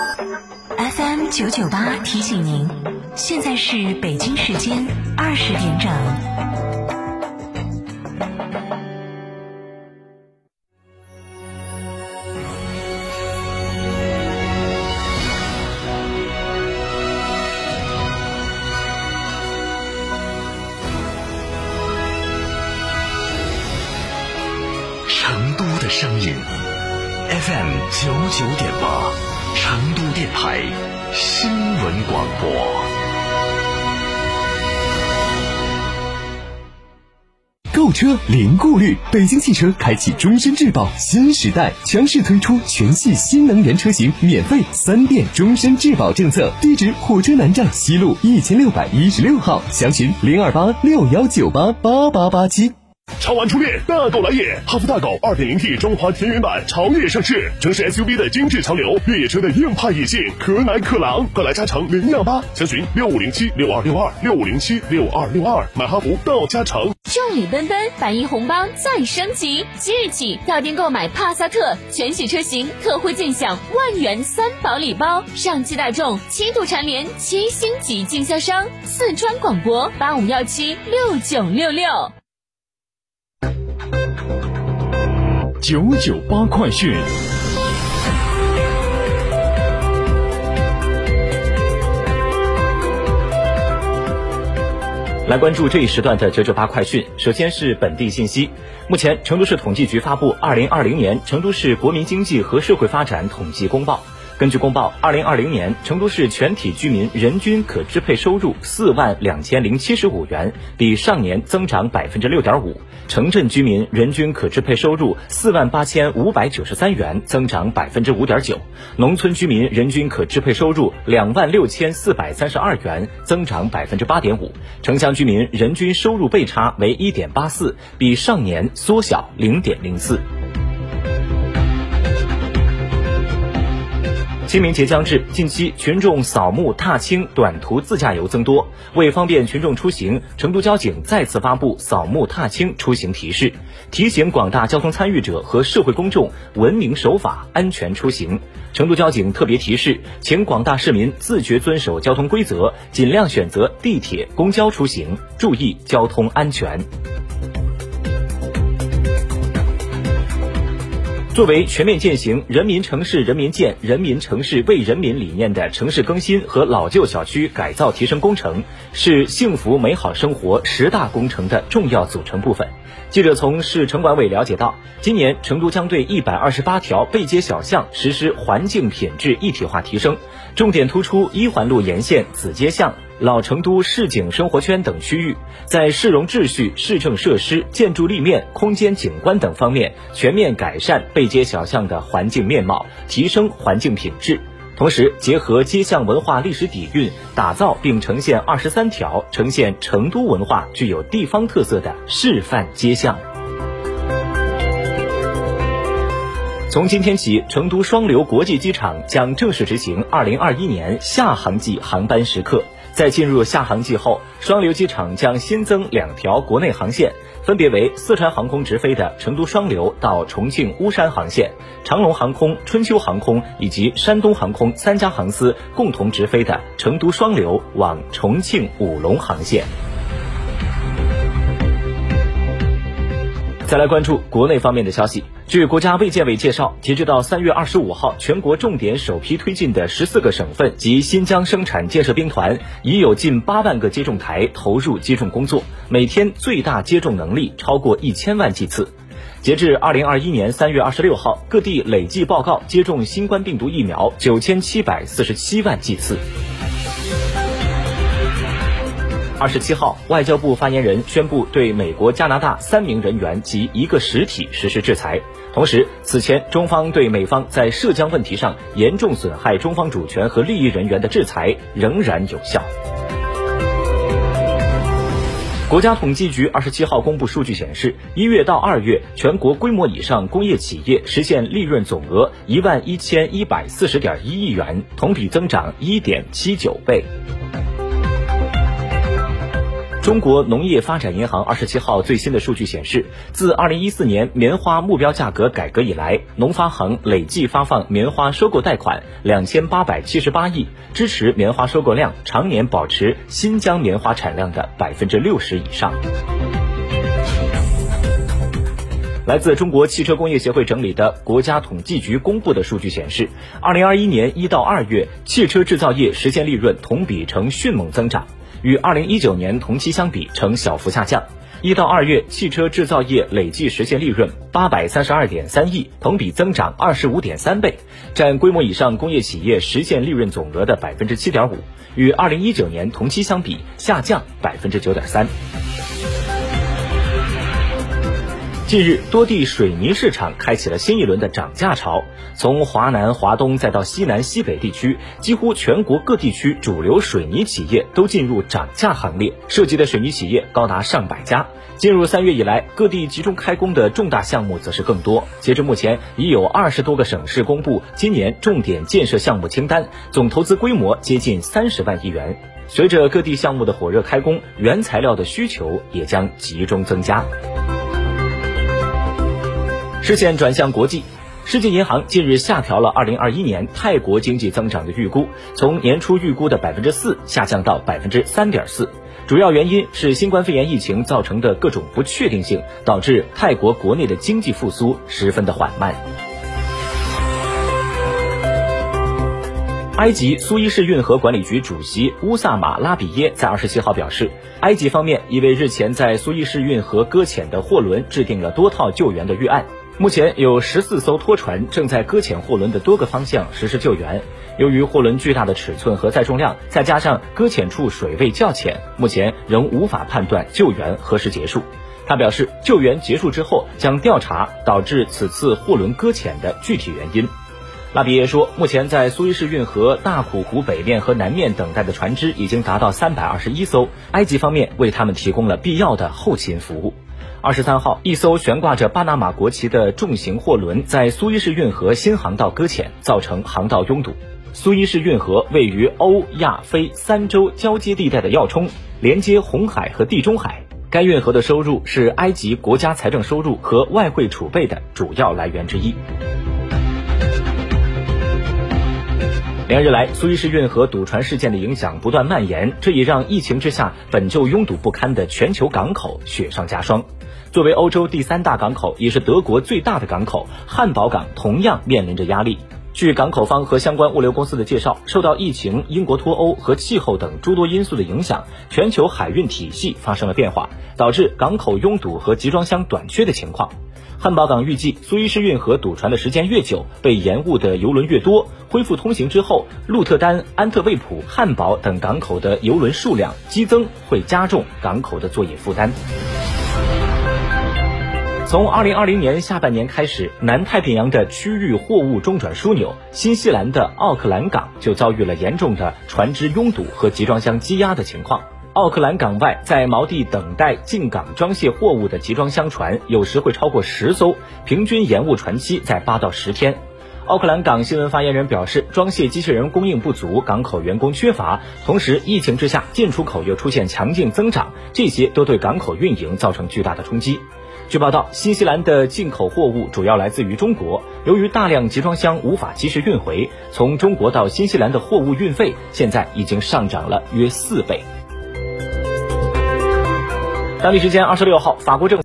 FM 九九八提醒您，现在是北京时间二十点整。成都的声音，FM 九九点八，成都电台新闻广播。购车零顾虑，北京汽车开启终身质保新时代，强势推出全系新能源车型免费三电终身质保政策。地址：火车南站西路一千六百一十六号，详询零二八六幺九八八八八七。超玩初恋，大狗来也！哈弗大狗 2.0T 中华田园版潮野上市，城市 SUV 的精致潮流，越野车的硬派野性，可奶可狼，快来加诚零幺八，详询六五零七六二六二六五零七六二六二，买哈弗到加成。众里奔奔，百亿红包再升级！即日起到店购买帕萨特全系车型，特惠尽享万元三宝礼包。上汽大众七度蝉联七星级经销商，四川广播八五幺七六九六六。九九八快讯。来关注这一时段的九九八快讯。首先是本地信息，目前成都市统计局发布《二零二零年成都市国民经济和社会发展统计公报》。根据公报，二零二零年成都市全体居民人均可支配收入四万两千零七十五元，比上年增长百分之六点五；城镇居民人均可支配收入四万八千五百九十三元，增长百分之五点九；农村居民人均可支配收入两万六千四百三十二元，增长百分之八点五；城乡居民人均收入倍差为一点八四，比上年缩小零点零四。清明节将至，近期群众扫墓踏青、短途自驾游增多。为方便群众出行，成都交警再次发布扫墓踏青出行提示，提醒广大交通参与者和社会公众文明守法、安全出行。成都交警特别提示，请广大市民自觉遵守交通规则，尽量选择地铁、公交出行，注意交通安全。作为全面践行“人民城市人民建、人民城市为人民”理念的城市更新和老旧小区改造提升工程，是幸福美好生活十大工程的重要组成部分。记者从市城管委了解到，今年成都将对一百二十八条背街小巷实施环境品质一体化提升，重点突出一环路沿线子街巷。老成都市井生活圈等区域，在市容秩序、市政设施、建筑立面、空间景观等方面全面改善背街小巷的环境面貌，提升环境品质。同时，结合街巷文化历史底蕴，打造并呈现二十三条呈现成都文化具有地方特色的示范街巷。从今天起，成都双流国际机场将正式执行二零二一年夏航季航班时刻。在进入夏航季后，双流机场将新增两条国内航线，分别为四川航空直飞的成都双流到重庆巫山航线，长龙航空、春秋航空以及山东航空三家航司共同直飞的成都双流往重庆武隆航线。再来关注国内方面的消息。据国家卫健委介绍，截止到三月二十五号，全国重点首批推进的十四个省份及新疆生产建设兵团，已有近八万个接种台投入接种工作，每天最大接种能力超过一千万剂次。截至二零二一年三月二十六号，各地累计报告接种新冠病毒疫苗九千七百四十七万剂次。二十七号，外交部发言人宣布对美国、加拿大三名人员及一个实体实施制裁。同时，此前中方对美方在涉疆问题上严重损害中方主权和利益人员的制裁仍然有效。国家统计局二十七号公布数据显示，一月到二月，全国规模以上工业企业实现利润总额一万一千一百四十点一亿元，同比增长一点七九倍。中国农业发展银行二十七号最新的数据显示，自二零一四年棉花目标价格改革以来，农发行累计发放棉花收购贷款两千八百七十八亿，支持棉花收购量常年保持新疆棉花产量的百分之六十以上。来自中国汽车工业协会整理的国家统计局公布的数据显示，二零二一年一到二月，汽车制造业实现利润同比呈迅猛增长。与二零一九年同期相比呈小幅下降，一到二月汽车制造业累计实现利润八百三十二点三亿，同比增长二十五点三倍，占规模以上工业企业实现利润总额的百分之七点五，与二零一九年同期相比下降百分之九点三。近日，多地水泥市场开启了新一轮的涨价潮。从华南、华东再到西南、西北地区，几乎全国各地区主流水泥企业都进入涨价行列，涉及的水泥企业高达上百家。进入三月以来，各地集中开工的重大项目则是更多。截至目前，已有二十多个省市公布今年重点建设项目清单，总投资规模接近三十万亿元。随着各地项目的火热开工，原材料的需求也将集中增加。视线转向国际，世界银行近日下调了2021年泰国经济增长的预估，从年初预估的百分之四下降到百分之三点四。主要原因是新冠肺炎疫情造成的各种不确定性，导致泰国国内的经济复苏十分的缓慢。埃及苏伊士运河管理局主席乌萨马拉比耶在二十七号表示，埃及方面已为日前在苏伊士运河搁浅的货轮制定了多套救援的预案。目前有十四艘拖船正在搁浅货轮的多个方向实施救援。由于货轮巨大的尺寸和载重量，再加上搁浅处水位较浅，目前仍无法判断救援何时结束。他表示，救援结束之后将调查导致此次货轮搁浅的具体原因。拉比耶说，目前在苏伊士运河大苦湖北面和南面等待的船只已经达到三百二十一艘，埃及方面为他们提供了必要的后勤服务。二十三号，一艘悬挂着巴拿马国旗的重型货轮在苏伊士运河新航道搁浅，造成航道拥堵。苏伊士运河位于欧亚非三洲交接地带的要冲，连接红海和地中海。该运河的收入是埃及国家财政收入和外汇储备的主要来源之一。连日来，苏伊士运河堵船事件的影响不断蔓延，这也让疫情之下本就拥堵不堪的全球港口雪上加霜。作为欧洲第三大港口，也是德国最大的港口，汉堡港同样面临着压力。据港口方和相关物流公司的介绍，受到疫情、英国脱欧和气候等诸多因素的影响，全球海运体系发生了变化，导致港口拥堵和集装箱短缺的情况。汉堡港预计，苏伊士运河堵船的时间越久，被延误的游轮越多，恢复通行之后，鹿特丹、安特卫普、汉堡等港口的游轮数量激增，会加重港口的作业负担。从二零二零年下半年开始，南太平洋的区域货物中转枢纽新西兰的奥克兰港就遭遇了严重的船只拥堵和集装箱积压的情况。奥克兰港外，在锚地等待进港装卸货物的集装箱船，有时会超过十艘，平均延误船期在八到十天。奥克兰港新闻发言人表示，装卸机器人供应不足，港口员工缺乏，同时疫情之下进出口又出现强劲增长，这些都对港口运营造成巨大的冲击。据报道，新西兰的进口货物主要来自于中国。由于大量集装箱无法及时运回，从中国到新西兰的货物运费现在已经上涨了约四倍。当地时间二十六号，法国政。